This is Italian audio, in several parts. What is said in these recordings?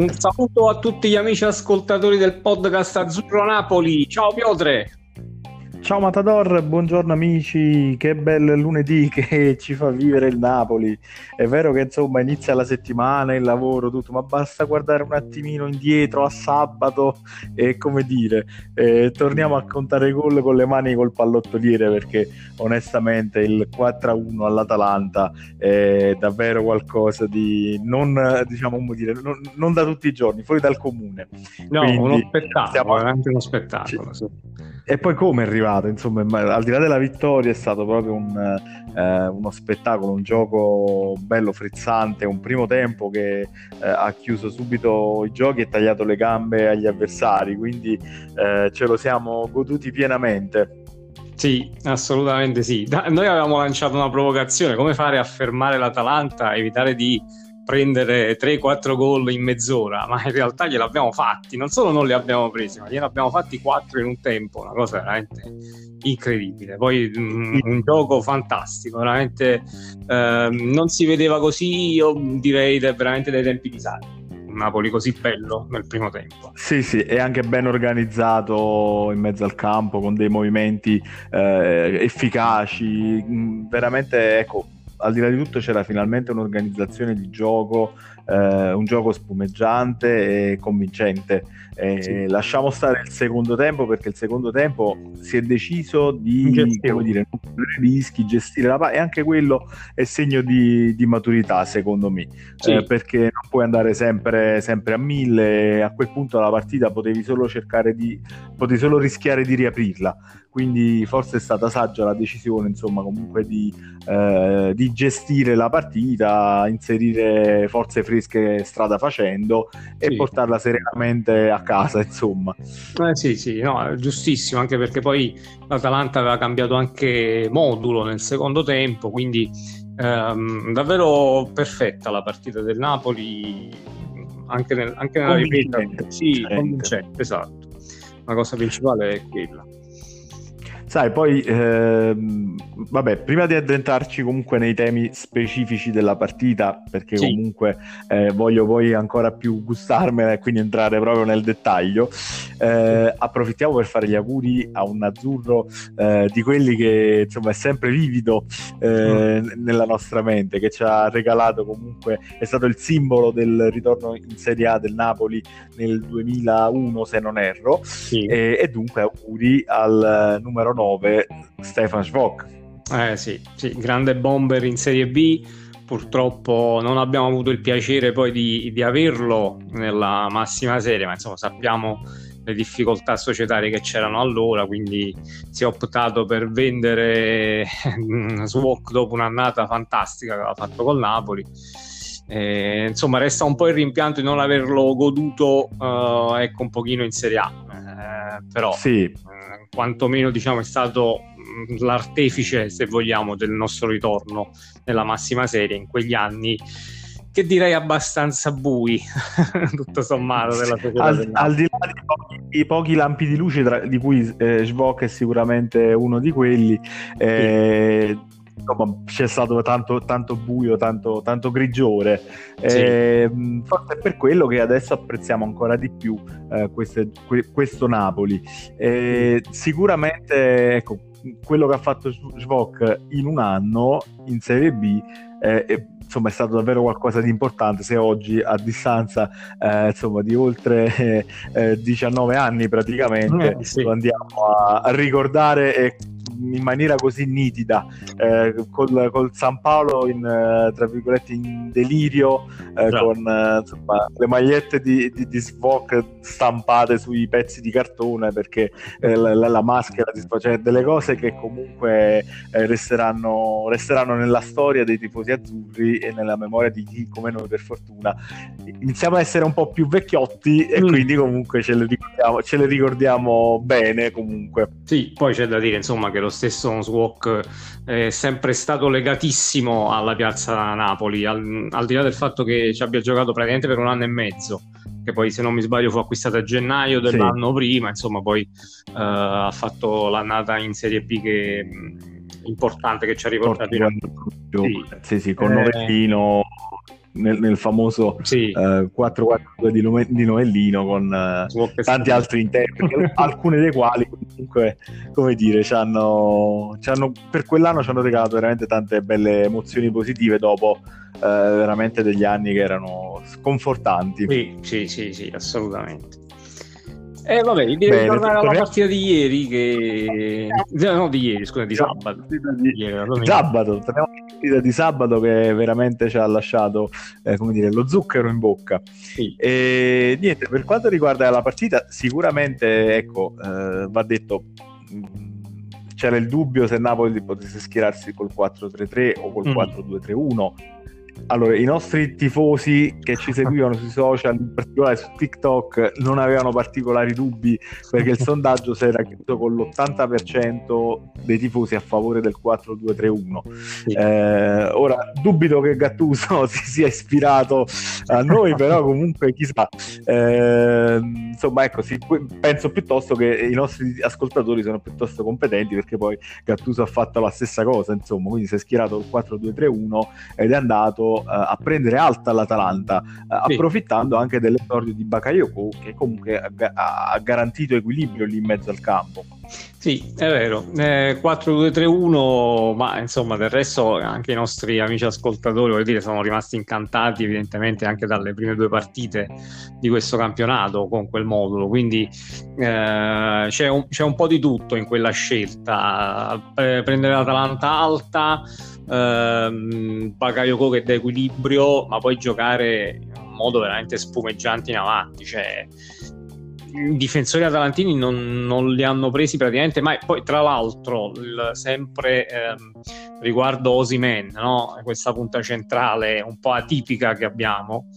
Un saluto a tutti gli amici ascoltatori del podcast Azzurro Napoli. Ciao Piotre. Ciao Matador, buongiorno amici, che bel lunedì che ci fa vivere il Napoli. È vero che insomma inizia la settimana, il lavoro, tutto, ma basta guardare un attimino indietro a sabato e come dire, eh, torniamo a contare gol con le mani col pallottoliere perché onestamente il 4-1 all'Atalanta è davvero qualcosa di non, diciamo, come dire, non, non da tutti i giorni, fuori dal comune. No, Quindi, uno spettacolo, stiamo... veramente uno spettacolo. Sì. E poi come è arrivato? Insomma, al di là della vittoria è stato proprio un, eh, uno spettacolo, un gioco bello, frizzante, un primo tempo che eh, ha chiuso subito i giochi e tagliato le gambe agli avversari, quindi eh, ce lo siamo goduti pienamente. Sì, assolutamente sì. Da, noi avevamo lanciato una provocazione, come fare a fermare l'Atalanta, evitare di prendere 3-4 gol in mezz'ora, ma in realtà gliel'abbiamo fatti, non solo non li abbiamo presi, ma gliel'abbiamo fatti 4 in un tempo, una cosa veramente incredibile. Poi un, un gioco fantastico, veramente eh, non si vedeva così, io direi veramente dai tempi di Sari. Un Napoli così bello nel primo tempo. Sì, sì, è anche ben organizzato in mezzo al campo con dei movimenti eh, efficaci, veramente ecco al di là di tutto c'era finalmente un'organizzazione di gioco, eh, un gioco spumeggiante e convincente. Eh, sì. Lasciamo stare il secondo tempo perché il secondo tempo si è deciso di dire, non prendere rischi, gestire la palla e anche quello è segno di, di maturità secondo me, sì. eh, perché non puoi andare sempre, sempre a mille, a quel punto la partita potevi solo cercare di, potevi solo rischiare di riaprirla quindi forse è stata saggia la decisione insomma comunque di, eh, di gestire la partita inserire forze fresche strada facendo e sì. portarla serenamente a casa insomma. Eh sì sì no, giustissimo anche perché poi l'Atalanta aveva cambiato anche modulo nel secondo tempo quindi ehm, davvero perfetta la partita del Napoli anche, nel, anche nella ripresa sì convincente esatto. La cosa principale è quella Sai, poi, ehm, vabbè, prima di addentrarci comunque nei temi specifici della partita, perché sì. comunque eh, voglio poi ancora più gustarmela e quindi entrare proprio nel dettaglio, eh, approfittiamo per fare gli auguri a un azzurro eh, di quelli che insomma è sempre vivido eh, mm. nella nostra mente, che ci ha regalato comunque, è stato il simbolo del ritorno in Serie A del Napoli nel 2001 se non erro, sì. e, e dunque auguri al numero 9 9 Stefan Svok. Eh sì, sì, grande bomber in Serie B. Purtroppo non abbiamo avuto il piacere poi di, di averlo nella massima serie, ma insomma sappiamo le difficoltà societarie che c'erano allora, quindi si è optato per vendere Swok dopo un'annata fantastica che aveva fatto col Napoli. Eh, insomma, resta un po' il rimpianto di non averlo goduto uh, ecco, un pochino in Serie A, eh, però sì. quantomeno diciamo, è stato mm, l'artefice, se vogliamo, del nostro ritorno nella massima serie in quegli anni che direi abbastanza bui, tutto sommato. Della al, al, di là di pochi, pochi, lampi di luce, tra, di cui eh, Svok è sicuramente uno di quelli, eh, sì insomma, c'è stato tanto, tanto buio, tanto, tanto grigiore. Sì. Eh, forse è per quello che adesso apprezziamo ancora di più eh, queste, que, questo Napoli. Eh, sicuramente, ecco, quello che ha fatto Svok in un anno in Serie B eh, insomma è stato davvero qualcosa di importante se oggi a distanza eh, insomma di oltre eh, 19 anni praticamente eh, sì. lo andiamo a, a ricordare e in maniera così nitida, eh, col, col, San Paolo in, eh, tra virgolette in delirio, eh, con eh, insomma, le magliette di, di, di Svok stampate sui pezzi di cartone perché eh, la, la, maschera cioè delle cose che comunque resteranno, resteranno nella storia dei tifosi azzurri e nella memoria di chi come noi per fortuna iniziamo a essere un po' più vecchiotti e mm. quindi comunque ce le, ricordiamo, ce le ricordiamo bene comunque. Sì, poi c'è da dire insomma che lo stesso Swok è sempre stato legatissimo alla piazza Napoli, al, al, di là del fatto che ci abbia giocato praticamente per un anno e mezzo, che poi se non mi sbaglio fu acquistato a gennaio dell'anno sì. prima, insomma poi uh, ha fatto l'annata in Serie B che importante che ci ha riportato sì. sì, sì, con eh... Novellino nel, nel famoso sì. uh, 4-4-2 di, Nome- di Novellino con uh, tanti altri interpreti, alcuni dei quali comunque, come dire, c'hanno, c'hanno, per quell'anno ci hanno regalato veramente tante belle emozioni positive dopo uh, veramente degli anni che erano sconfortanti. Sì, sì, sì, sì assolutamente. Eh vabbè, devi Bene, tornare alla partita di ieri che... No, di ieri, scusa, di sabato. Di, ieri, sabato, torniamo alla partita di sabato che veramente ci ha lasciato, eh, come dire, lo zucchero in bocca. Sì. E niente, per quanto riguarda la partita, sicuramente, ecco, eh, va detto mm, c'era il dubbio se Napoli potesse schierarsi col 4-3-3 o col mm. 4-2-3-1 allora, i nostri tifosi che ci seguivano sui social, in particolare su TikTok, non avevano particolari dubbi perché il sondaggio si era chiuso con l'80% dei tifosi a favore del 4-2-3-1. Sì. Eh, ora, dubito che Gattuso si sia ispirato a noi, però comunque chissà. Eh, insomma, ecco, sì, penso piuttosto che i nostri ascoltatori sono piuttosto competenti perché poi Gattuso ha fatto la stessa cosa, insomma, quindi si è schierato il 4-2-3-1 ed è andato uh, a prendere alta l'Atalanta, uh, sì. approfittando anche dell'esordio di Bakayoko che comunque ha, ha, garantito equilibrio lì in mezzo al campo. Sì, è vero, eh, 4-2-3-1, ma insomma del resto anche i nostri amici ascoltatori voglio dire, sono rimasti incantati evidentemente anche dalle prime due partite di questo campionato con quel modulo, quindi eh, c'è, un, c'è, un, po' di tutto in quella scelta, eh, prendere l'Atalanta alta, ehm, Bakayoko che dà equilibrio, ma poi giocare in modo veramente spumeggiante in avanti, cioè i difensori atalantini non, non, li hanno presi praticamente mai. Poi, tra l'altro, il, sempre ehm, riguardo Osimen, no? questa punta centrale un po' atipica che abbiamo,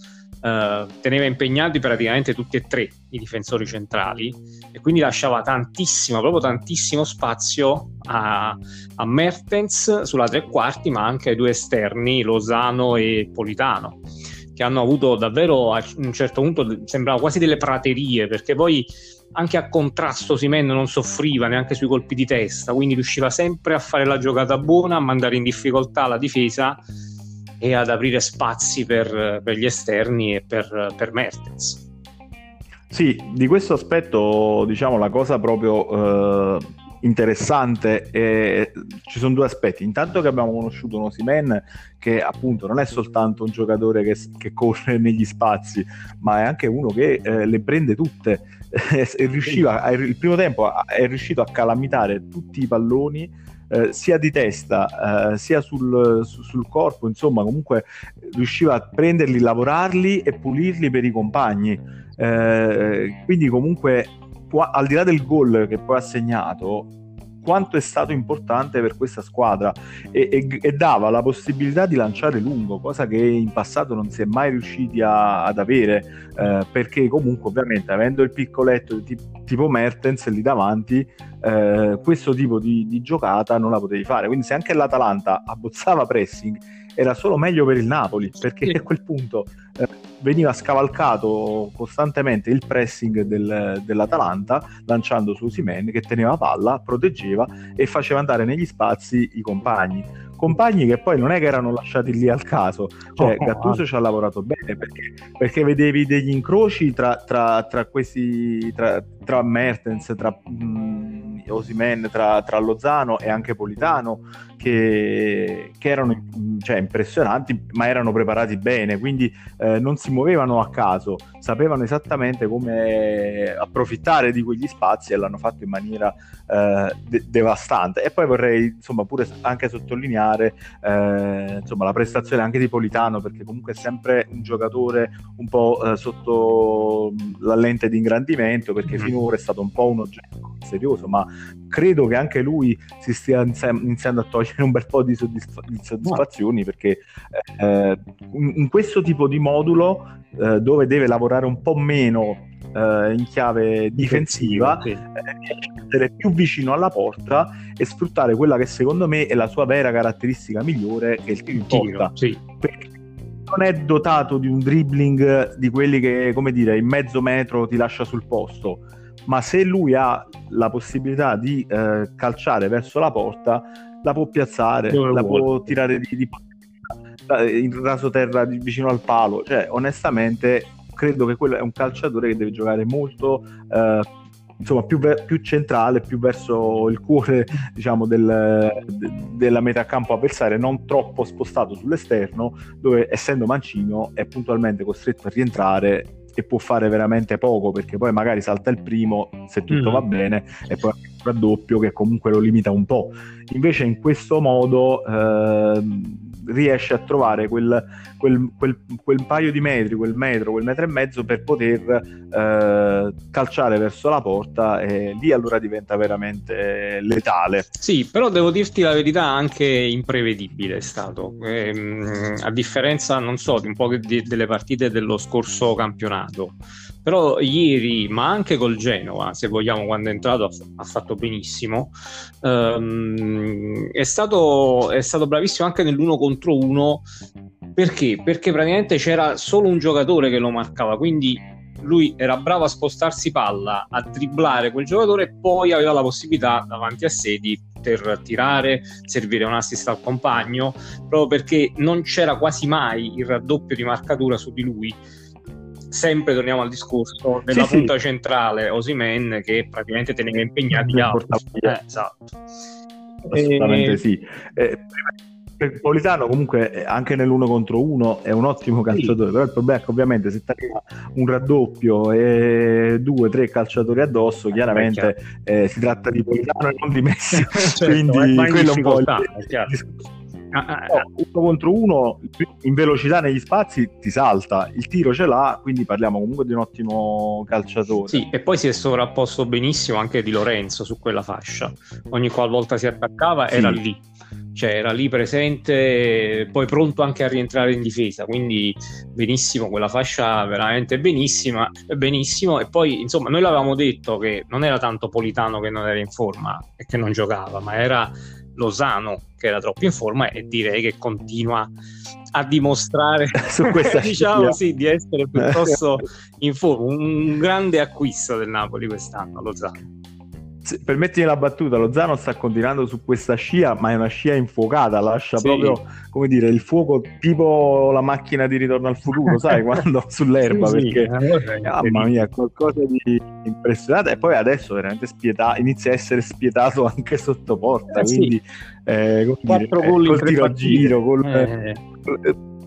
eh, teneva impegnati praticamente tutti e tre i difensori centrali e quindi lasciava tantissimo, proprio tantissimo spazio a, a Mertens sulla tre quarti, ma anche ai due esterni, Lozano e Politano che hanno avuto davvero a un certo punto sembrava quasi delle praterie perché poi anche a contrasto Simen non soffriva neanche sui colpi di testa quindi riusciva sempre a fare la giocata buona a mandare in difficoltà la difesa e ad aprire spazi per, per gli esterni e per, per Mertens sì, di questo aspetto diciamo la cosa proprio eh interessante. Eh, ci sono due aspetti. Intanto che abbiamo conosciuto un Osimen che appunto non è soltanto un giocatore che, che corre negli spazi, ma è anche uno che eh, le prende tutte. è riusciva, il primo tempo è riuscito a calamitare tutti i palloni. Eh, sia di testa eh, sia sul, su, sul, corpo, insomma, comunque riusciva a prenderli, lavorarli e pulirli per i compagni. Eh, quindi, comunque, qua, al di là del gol che poi ha segnato, quanto è stato importante per questa squadra e, e, e, dava la possibilità di lanciare lungo, cosa che in passato non si è mai riusciti a, ad avere, eh, perché comunque ovviamente avendo il piccoletto di, tipo Mertens lì davanti, eh, questo tipo di, di giocata non la potevi fare. Quindi se anche l'Atalanta abbozzava pressing, era solo meglio per il Napoli, perché a quel punto veniva scavalcato costantemente il pressing del, dell'Atalanta, lanciando su Simen che teneva palla, proteggeva e faceva andare negli spazi i compagni. Compagni che poi non è che erano lasciati lì al caso, cioè oh, Gattuso oh. ci ha lavorato bene perché, perché vedevi degli incroci tra, tra, tra questi, tra, tra Mertens, tra mm, Osimen, tra, tra Lozano e anche Politano che, che erano cioè, impressionanti, ma erano preparati bene, quindi eh, non si muovevano a caso, sapevano esattamente come approfittare di quegli spazi e l'hanno fatto in maniera eh, de- devastante. E poi vorrei insomma pure anche sottolineare eh, insomma, la prestazione anche di Politano, perché comunque è sempre un giocatore un po' eh, sotto la lente di ingrandimento, perché mm-hmm. finora è stato un po' un oggetto serioso, ma credo che anche lui si stia iniziando a togliere un bel po' di, soddisfa- di soddisfazioni perché eh, in questo tipo di modulo eh, dove deve lavorare un po' meno eh, in chiave difensiva, sì. Eh, essere più vicino alla porta e sfruttare quella che secondo me è la sua vera caratteristica migliore che è il tiro in porta. Sì. Perché non è dotato di un dribbling di quelli che, come dire, in mezzo metro ti lascia sul posto ma se lui ha la possibilità di eh, calciare verso la porta, la può piazzare, Dove la vuole. può tirare di, di in raso terra vicino al palo, cioè onestamente credo che quello è un calciatore che deve giocare molto eh, insomma più, più, centrale, più verso il cuore diciamo, del, de, della metacampo avversaria, non troppo spostato sull'esterno, dove essendo mancino è puntualmente costretto a rientrare e può fare veramente poco perché poi magari salta il primo se tutto mm. va bene e poi il raddoppio che comunque lo limita un po'. Invece in questo modo eh, riesce a trovare quel, quel, quel, quel, paio di metri, quel metro, quel metro e mezzo per poter eh, calciare verso la porta e lì allora diventa veramente letale. Sì, però devo dirti la verità, anche imprevedibile è stato, ehm, a differenza, non so, di un po' di, delle partite dello scorso campionato però ieri, ma anche col Genova, se vogliamo, quando è entrato ha, fatto benissimo. Um, è, stato, è stato bravissimo anche nell'uno contro uno. Perché? Perché praticamente c'era solo un giocatore che lo marcava, quindi lui era bravo a spostarsi palla, a dribblare quel giocatore e poi aveva la possibilità davanti a sé di poter tirare, servire un assist al compagno, proprio perché non c'era quasi mai il raddoppio di marcatura su di lui sempre torniamo al discorso della sì, punta sì. centrale Osimen che praticamente teneva impegnati altri. Eh, esatto. Assolutamente e... sì. Eh, Politano comunque eh, anche nell'uno contro uno è un ottimo calciatore, sì. però il problema è che ovviamente se ti arriva un raddoppio e due, tre calciatori addosso, chiaramente eh, si tratta di Politano e non di Messi, certo, quindi quello è un po' il, ah, ah. uno contro uno in velocità negli spazi ti salta, il tiro ce l'ha, quindi parliamo comunque di un ottimo calciatore. Sì, e poi si è sovrapposto benissimo anche di Lorenzo su quella fascia. Ogni qualvolta si attaccava sì. era lì, cioè era lì presente, poi pronto anche a rientrare in difesa, quindi benissimo, quella fascia veramente benissima, benissimo. E poi insomma noi l'avevamo detto che non era tanto Politano che non era in forma e che non giocava, ma era Lozano che era troppo in forma e direi che continua a dimostrare su questa diciamo sì, di essere piuttosto in forma un grande acquisto del Napoli quest'anno Lozano permettimi la battuta, lo Zano sta continuando su questa scia, ma è una scia infuocata, lascia sì. proprio, come dire, il fuoco tipo la macchina di ritorno al futuro, sai, quando sull'erba, sì, perché, sì. mamma mia, qualcosa di impressionante, e poi adesso veramente spietato, inizia a essere spietato anche sotto porta, eh, quindi, eh, come dire, eh, col tiro a giro, col, eh.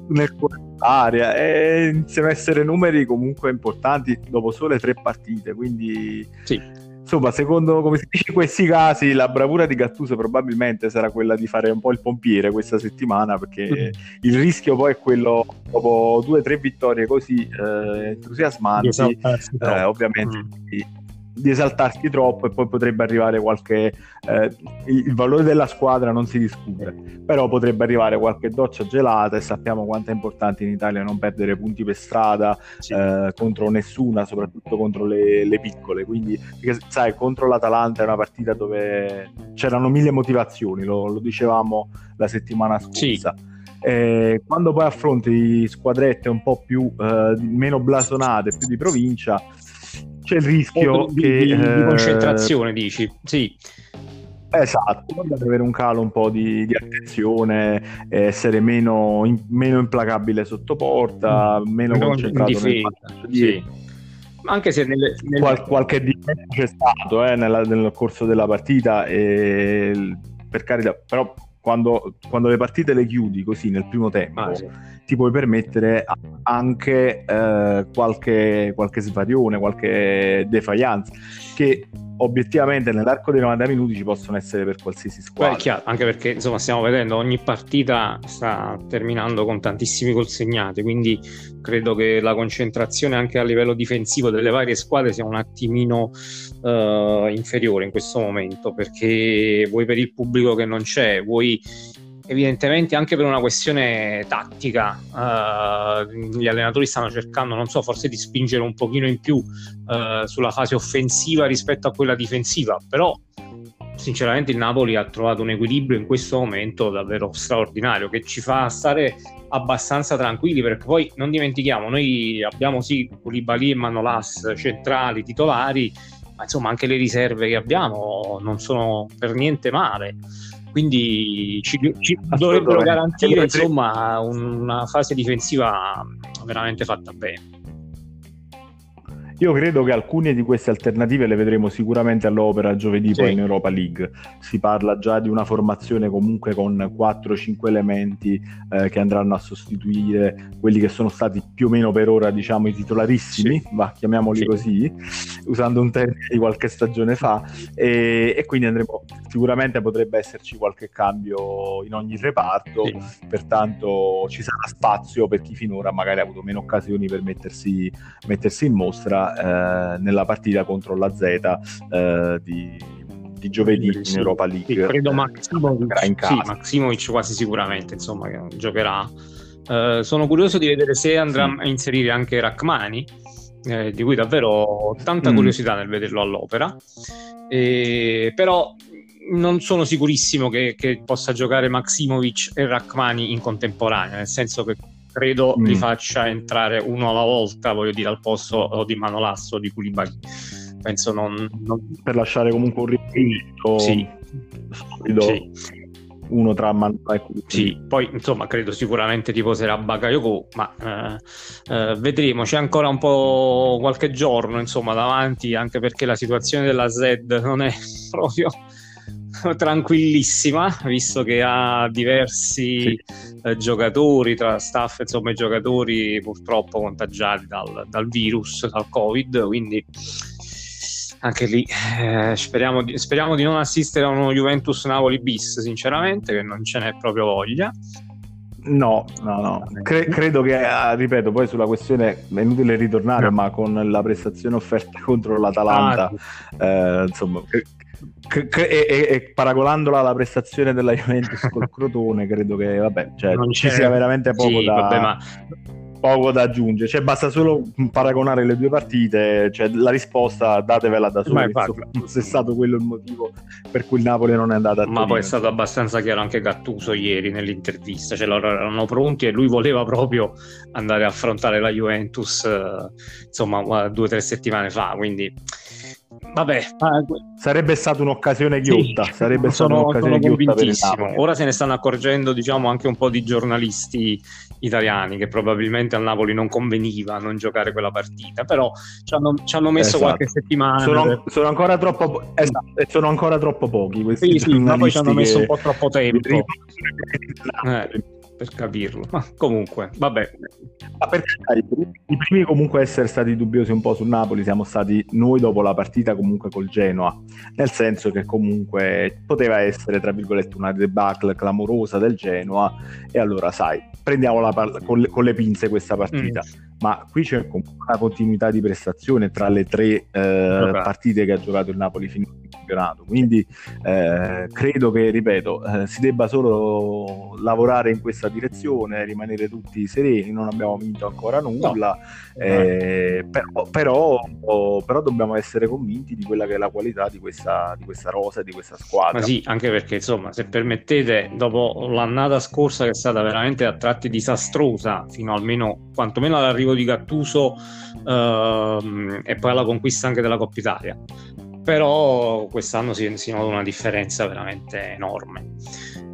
nel area, e iniziano a essere numeri comunque importanti dopo sole tre partite, quindi... Sì insomma, secondo come si dice in questi casi, la bravura di Gattuso probabilmente sarà quella di fare un po' il pompiere questa settimana, perché mm. il rischio poi è quello, dopo due o tre vittorie così eh, entusiasmanti, eh, ovviamente mm di esaltarsi troppo e poi potrebbe arrivare qualche eh, il, valore della squadra non si discute però potrebbe arrivare qualche doccia gelata e sappiamo quanto è importante in Italia non perdere punti per strada sì. eh, contro nessuna soprattutto contro le, le, piccole quindi perché, sai contro l'Atalanta è una partita dove c'erano mille motivazioni lo, lo dicevamo la settimana scorsa sì. Eh, quando poi affronti squadrette un po' più eh, meno blasonate, più di provincia, c'è il rischio di, che, di, di eh, concentrazione, dici? Sì. Esatto, deve avere un calo un po' di, di attenzione, essere meno, in, meno, implacabile sotto porta, mm. meno non concentrato difesa, nel di... sì. Anche se nelle, nelle... Qual, qualche difesa c'è stato eh, nella, nel corso della partita, e, per carità, però quando, quando, le partite le chiudi così nel primo tempo, ah, sì. ti puoi permettere anche eh, qualche, qualche svarione, qualche defiance che obiettivamente nell'arco dei 90 minuti ci possono essere per qualsiasi squadra. Chiaro, anche perché insomma stiamo vedendo ogni partita sta terminando con tantissimi gol segnati, quindi credo che la concentrazione anche a livello difensivo delle varie squadre sia un attimino uh, inferiore in questo momento, perché vuoi per il pubblico che non c'è, vuoi evidentemente anche per una questione tattica uh, gli allenatori stanno cercando non so forse di spingere un pochino in più uh, sulla fase offensiva rispetto a quella difensiva però sinceramente il Napoli ha trovato un equilibrio in questo momento davvero straordinario che ci fa stare abbastanza tranquilli perché poi non dimentichiamo noi abbiamo sì Koulibaly e Manolas centrali titolari ma insomma anche le riserve che abbiamo non sono per niente male quindi ci, ci dovrebbero garantire insomma una fase difensiva veramente fatta bene. Io credo che alcune di queste alternative le vedremo sicuramente all'opera giovedì sì. poi in Europa League. Si parla già di una formazione comunque con 4-5 elementi eh, che andranno a sostituire quelli che sono stati più o meno per ora diciamo i titolarissimi, sì. va, chiamiamoli sì. così, usando un termine di qualche stagione fa e, e, quindi andremo sicuramente potrebbe esserci qualche cambio in ogni reparto, pertanto ci sarà spazio per chi finora magari ha avuto meno occasioni per mettersi, mettersi in mostra eh, nella partita contro la Z eh, di, di, giovedì sì, in Europa League. Sì, credo Maximovic, in casa. Sì, Maximovic quasi sicuramente insomma, che giocherà. Uh, sono curioso di vedere se andrà a inserire anche Rachmani, eh, di cui davvero ho tanta mm. curiosità nel vederlo all'opera. E, però non sono sicurissimo che, che, possa giocare Maximovic e Rachmani in contemporanea, nel senso che credo mm. li faccia entrare uno alla volta, voglio dire, al posto di Manolasso di Koulibaly. Penso non, non... Per lasciare comunque un riferimento sì. solido. Sì. Uno tra Manolasso e Koulibaly. Sì, poi insomma credo sicuramente tifoserà Bakayoko, ma eh, eh, vedremo, c'è ancora un po' qualche giorno insomma davanti, anche perché la situazione della Z non è proprio tranquillissima, visto che ha diversi sì. eh, giocatori, tra staff insomma, e giocatori purtroppo contagiati dal, dal virus, dal Covid, quindi anche lì eh, speriamo, di, speriamo, di, non assistere a uno Juventus Napoli bis, sinceramente, che non ce n'è proprio voglia. No, no, no. Cre- credo che, ah, ripeto, poi sulla questione è inutile ritornare, no. ma con la prestazione offerta contro l'Atalanta, ah, eh, insomma, c- c- e, e, e, paragonandola alla prestazione della Juventus col Crotone, credo che vabbè, cioè, ci sia veramente poco, sì, da, vabbè, ma... poco da aggiungere. Cioè, basta solo paragonare le due partite, cioè, la risposta datevela da solo. Se è stato quello il motivo per cui il Napoli non è andato a Ma poi è stato abbastanza chiaro anche Gattuso ieri nell'intervista, cioè loro erano pronti e lui voleva proprio andare a affrontare la Juventus, eh, insomma, due o tre settimane fa, quindi Vabbè, sarebbe stata un'occasione ghiotta. Sì, sarebbe stata sono, un'occasione sono ghiotta Ora se ne stanno accorgendo, diciamo, anche un po' di giornalisti italiani che probabilmente al Napoli non conveniva non giocare quella partita, però ci hanno, ci hanno messo esatto. qualche settimana. Sono, sono, ancora troppo, esatto, sono ancora troppo pochi questi sì, sì, ma poi ci hanno messo un po' troppo tempo. Eh per capirlo. Ma comunque, vabbè. Ma perché i primi comunque essere stati dubbiosi un po' sul Napoli siamo stati noi dopo la partita comunque col Genoa, nel senso che comunque poteva essere tra virgolette una debacle clamorosa del Genoa e allora sai, prendiamola con, le, con le pinze questa partita. Mm ma qui c'è comunque una continuità di prestazione tra le tre eh, partite che ha giocato il Napoli finito il campionato. Quindi eh, credo che, ripeto, eh, si debba solo lavorare in questa direzione, rimanere tutti sereni. Non abbiamo vinto ancora nulla, no. Eh, però, però, però, dobbiamo essere convinti di quella che è la qualità di questa, di questa rosa e di questa squadra. Ma sì, anche perché, insomma, se permettete, dopo l'annata scorsa che è stata veramente a tratti disastrosa, fino almeno quantomeno all'arrivo arrivo di Gattuso ehm, e poi alla conquista anche della Coppa Italia. Però quest'anno si, si nota una differenza veramente enorme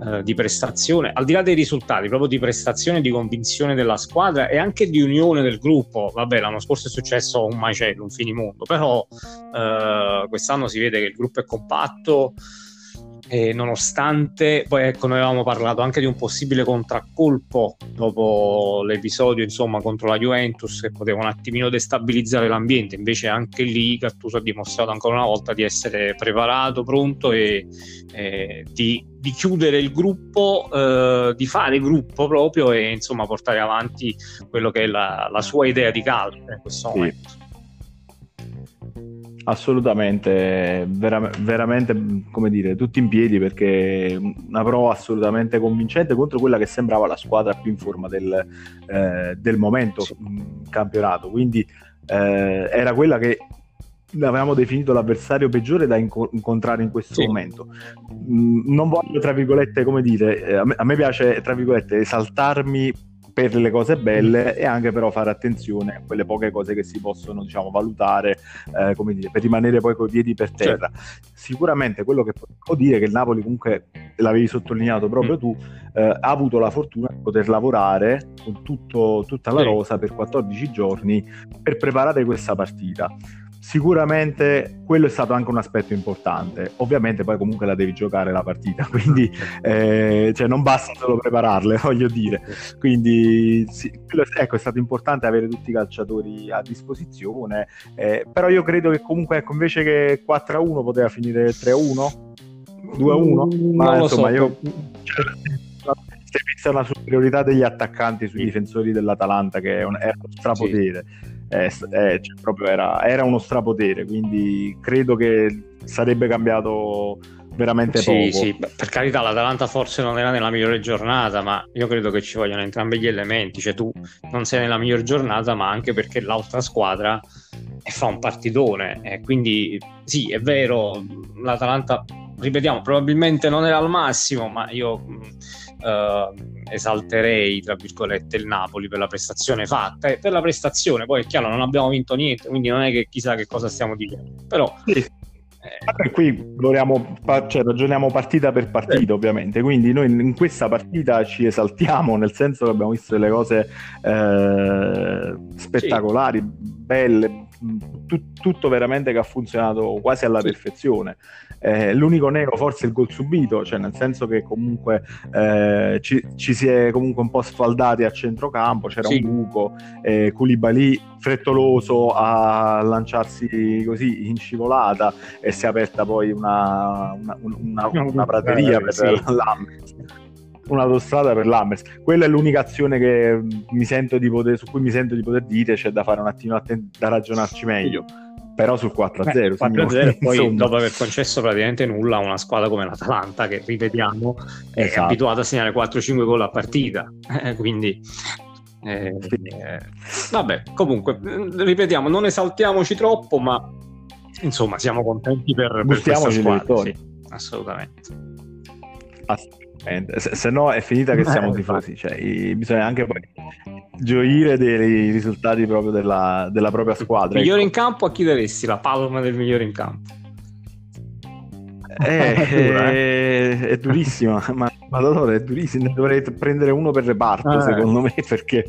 eh, di prestazione, al di là dei risultati, proprio di prestazione, di convinzione della squadra e anche di unione del gruppo. Vabbè, l'anno scorso è successo un macello, un finimondo, però eh, quest'anno si vede che il gruppo è compatto e nonostante poi ecco noi avevamo parlato anche di un possibile contraccolpo dopo l'episodio insomma contro la Juventus che poteva un attimino destabilizzare l'ambiente invece anche lì Gattuso ha dimostrato ancora una volta di essere preparato pronto e, e di, di, chiudere il gruppo eh, di fare gruppo proprio e insomma portare avanti quello che è la, la sua idea di calcio in questo momento sì. Assolutamente, vera- veramente, come dire, tutti in piedi perché una prova assolutamente convincente contro quella che sembrava la squadra più in forma del, eh, del momento sì. in campionato. Quindi eh, era quella che avevamo definito l'avversario peggiore da inco- incontrare in questo sì. momento. Mm, non voglio, tra virgolette, come dire, eh, a me, a me piace, tra virgolette, esaltarmi per le cose belle e anche però fare attenzione a quelle poche cose che si possono diciamo, valutare eh, come dire, per rimanere poi coi piedi per terra. Certo. Sicuramente quello che posso dire è che il Napoli comunque l'avevi sottolineato proprio mm. tu, eh, ha avuto la fortuna di poter lavorare con tutto, tutta la rosa per 14 giorni per preparare questa partita sicuramente quello è stato anche un aspetto importante. Ovviamente poi comunque la devi giocare la partita, quindi eh, cioè non basta solo prepararle, voglio dire. Quindi sì, ecco, è stato importante avere tutti i calciatori a disposizione, eh, però io credo che comunque ecco, invece che 4-1 poteva finire 3-1, 2-1, mm, ma insomma so. io... si è vista una superiorità degli attaccanti sui difensori dell'Atalanta che è un, è uno strapotere. Sì eh, eh, cioè, proprio era, era, uno strapotere, quindi credo che sarebbe cambiato veramente sì, poco. Sì, per carità l'Atalanta forse non era nella migliore giornata, ma io credo che ci vogliono entrambi gli elementi, cioè tu non sei nella migliore giornata, ma anche perché l'altra squadra fa un partitone, e quindi sì, è vero, l'Atalanta, ripetiamo, probabilmente non era al massimo, ma io uh, esalterei, tra virgolette, il Napoli per la prestazione fatta e per la prestazione, poi è chiaro, non abbiamo vinto niente, quindi non è che chissà che cosa stiamo dicendo, però... Sì. Eh, qui cioè, ragioniamo partita per partita, ovviamente. Quindi noi in questa partita ci esaltiamo, nel senso che abbiamo visto delle cose eh, spettacolari, sì. belle, t- tutto veramente che ha funzionato quasi alla perfezione. Eh, l'unico nero forse è il gol subito, cioè nel senso che comunque eh, ci, ci, si è comunque un po' sfaldati a centrocampo, c'era sì. un buco, eh, Koulibaly frettoloso a lanciarsi così in scivolata e si è aperta poi una, una, una, una prateria per sì. l'Ambers un'autostrada per l'Hammers. Quella è l'unica azione mi poter, su cui mi sento di poter dire, c'è da fare un attimo atten- da ragionarci meglio però sul 4-0. 4-0 poi insomma. dopo aver concesso praticamente nulla a una squadra come l'Atalanta che ripetiamo è esatto. abituata a segnare 4-5 gol a partita eh, quindi eh, eh, vabbè comunque ripetiamo non esaltiamoci troppo ma insomma siamo contenti per, per questa squadra sì, assolutamente se, se, no è finita che siamo tifosi cioè, bisogna anche poi gioire dei risultati proprio della, della propria squadra. Migliore ecco. in campo a chi daresti la palma del migliore in campo? Eh, è, è, è, durissima, ma Madonna, è durissima. Ne dovrei prendere uno per reparto, ah, secondo me, perché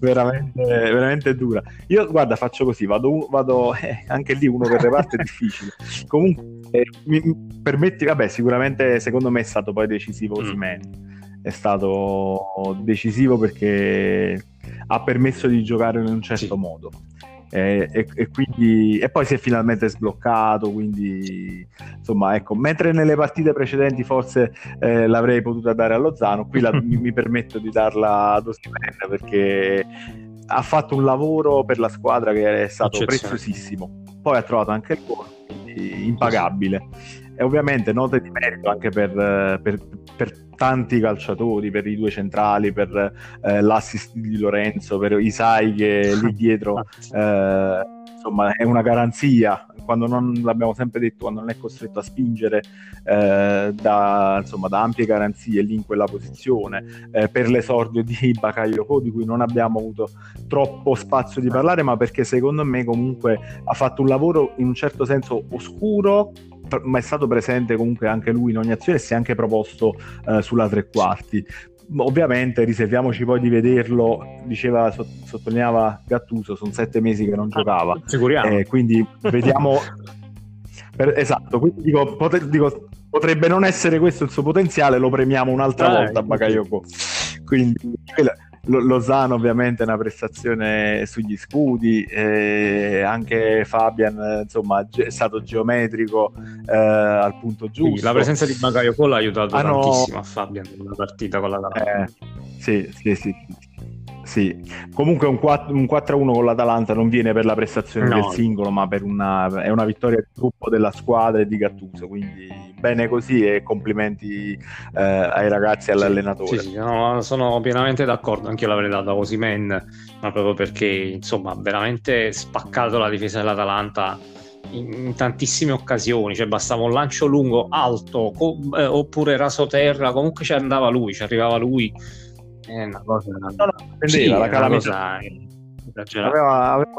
veramente, veramente è dura. Io, guarda, faccio così: vado, vado eh, anche lì uno per reparto è difficile. Comunque, eh, mi, permetti, vabbè, sicuramente secondo me è stato poi decisivo mm. È stato decisivo perché ha permesso di giocare in un certo sì. modo. E, e, e, quindi, e, poi si è finalmente sbloccato. Quindi, insomma, ecco, mentre nelle partite precedenti forse eh, l'avrei potuta dare a Lozano, qui la, mi, mi, permetto di darla ad Osimhen perché ha fatto un lavoro per la squadra che è stato preziosissimo. Poi ha trovato anche il gol, impagabile e ovviamente note di merito anche per, per, per, tanti calciatori, per i due centrali, per eh, l'assist di Lorenzo, per Isai che è lì dietro eh, insomma è una garanzia. Quando non l'abbiamo sempre detto quando non è costretto a spingere eh, da, insomma, da ampie garanzie lì in quella posizione eh, per l'esordio di Bakayoko di cui non abbiamo avuto troppo spazio di parlare ma perché secondo me comunque ha fatto un lavoro in un certo senso oscuro ma è stato presente comunque anche lui in ogni azione e si è anche proposto eh, sulla tre quarti. Ovviamente riserviamoci poi di vederlo, diceva, sottolineava Gattuso, sono sette mesi che non giocava. Sicuriamo. Eh, quindi vediamo... per, esatto, quindi dico, potre, dico, potrebbe non essere questo il suo potenziale, lo premiamo un'altra ah, volta a Bakayoko. Quindi Lozano ovviamente è una prestazione sugli scudi, eh, anche Fabian insomma è stato geometrico eh, al punto giusto. Sì, la presenza di Bakayoko l'ha aiutato Hanno... tantissimo a Fabian nella partita con la eh, sì, sì, sì, sì. Comunque un, 4, un 4-1 con l'Atalanta non viene per la prestazione no. del singolo, ma per una, è una vittoria del gruppo della squadra e di Gattuso, quindi bene così e complimenti eh, ai ragazzi e all'allenatore. Sì, sì, no, sono pienamente d'accordo, anche io l'avrei dato a Osimen, ma proprio perché insomma veramente spaccato la difesa dell'Atalanta in, in tantissime occasioni, cioè bastava un lancio lungo, alto, co- eh, oppure raso terra, comunque ci andava lui, ci arrivava lui. È una cosa... No, no, prendeva sì, la calamità. Cosa Aveva, aveva...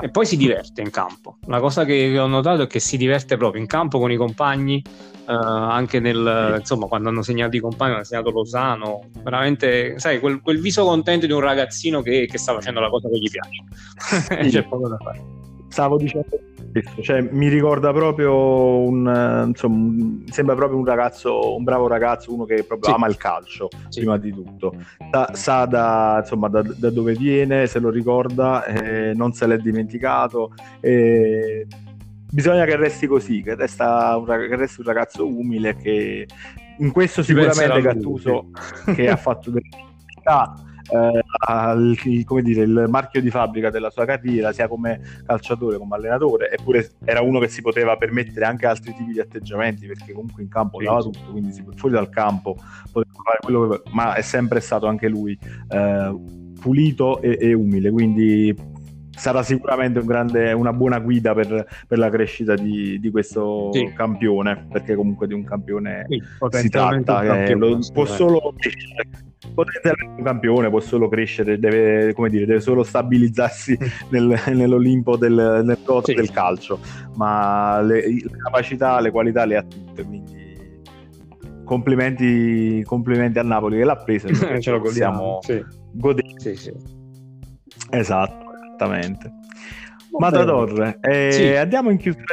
E poi si diverte in campo. La cosa che ho notato è che si diverte proprio in campo con i compagni, eh, anche nel, sì. insomma, quando hanno segnato i compagni, hanno segnato Lozano. Veramente, sai, quel, quel viso contento di un ragazzino che, che, sta facendo la cosa che gli piace. Sì. C'è poco da fare. Stavo dicendo cioè, mi ricorda proprio un, insomma, sembra proprio un ragazzo, un bravo ragazzo, uno che proprio sì. ama il calcio, sì. prima di tutto. Sa, sa da, insomma, da, da, dove viene, se lo ricorda, eh, non se l'è dimenticato. Eh, bisogna che resti così, che, resta un, che resti un ragazzo umile che in questo sicuramente Gattuso che ha fatto delle eh, al, come dire, il marchio di fabbrica della sua carriera, sia come calciatore come allenatore, eppure era uno che si poteva permettere anche altri tipi di atteggiamenti, perché comunque in campo dava tutto, quindi fuori dal campo poteva fare quello che... ma è sempre stato anche lui eh, pulito e, e umile, quindi sarà sicuramente un grande, una buona guida per, per la crescita di, di questo sì. campione, perché comunque di un campione sì, si tratta, eh, campione, lo, può solo potenzialmente un campione, può solo crescere, deve, come dire, deve solo stabilizzarsi nel, nell'Olimpo del, nel sì. del calcio, ma le, le, capacità, le qualità le ha tutte, quindi complimenti, complimenti a Napoli che l'ha presa, ce lo godiamo, sì. godere. Sì, sì. Esatto, esattamente. Matador, eh, sì. andiamo in chiusura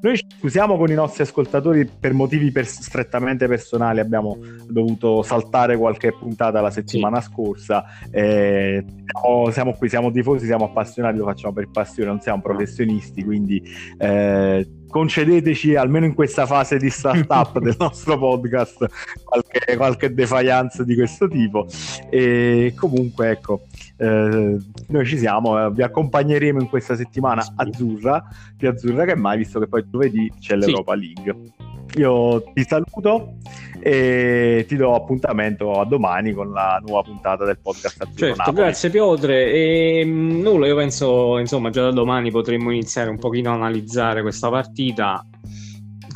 noi ci scusiamo con i nostri ascoltatori per motivi per, strettamente personali, abbiamo dovuto saltare qualche puntata la settimana sì. scorsa. Eh, siamo, siamo, qui, siamo tifosi, siamo appassionati, lo facciamo per passione, non siamo professionisti, quindi eh, concedeteci almeno in questa fase di startup del nostro podcast qualche, qualche defiance di questo tipo. E comunque, ecco eh, noi ci siamo, eh, vi accompagneremo in questa settimana azzurra, più azzurra che mai, visto che poi giovedì c'è l'Europa sì. League. Io ti saluto e ti do appuntamento a domani con la nuova puntata del podcast certo, Napoli. Grazie Piotre. E, mm, nulla, io penso insomma già da domani potremmo iniziare un pochino a analizzare questa partita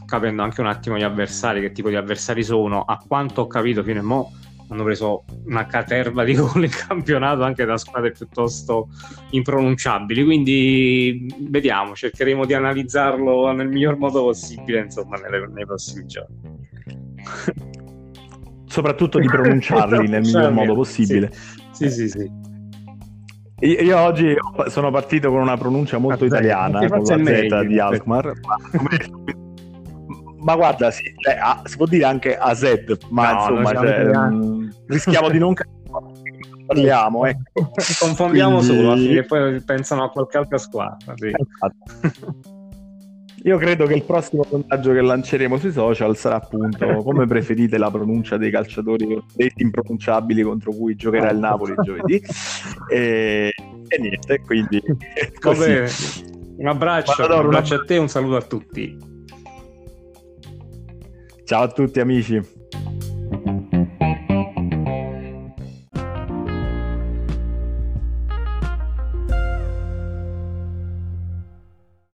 capendo anche un attimo gli avversari, che tipo di avversari sono. A quanto ho capito fino a mo' hanno preso una caterva di gol in campionato anche da squadre piuttosto impronunciabili. Quindi vediamo cercheremo di analizzarlo nel miglior modo possibile insomma nelle, nei prossimi giorni. Soprattutto di pronunciarli nel miglior modo possibile. sì. Sì sì, sì. Io, io, oggi sono partito con una pronuncia molto ah, italiana con la Z di Alkmaar. Ma guarda, sì, cioè, a, si può dire anche AZ, ma no, insomma, cioè, rischiamo di non parliamo. Ecco. Confondiamo Quindi... solo, che poi pensano a qualche altra squadra. Sì. Esatto. Io credo che il prossimo sondaggio che lanceremo sui social sarà appunto come preferite la pronuncia dei calciatori detti impronunciabili contro cui giocherà il Napoli giovedì. E, e niente, quindi. Un abbraccio, un abbraccio a te e un saluto a tutti. Ciao a tutti amici.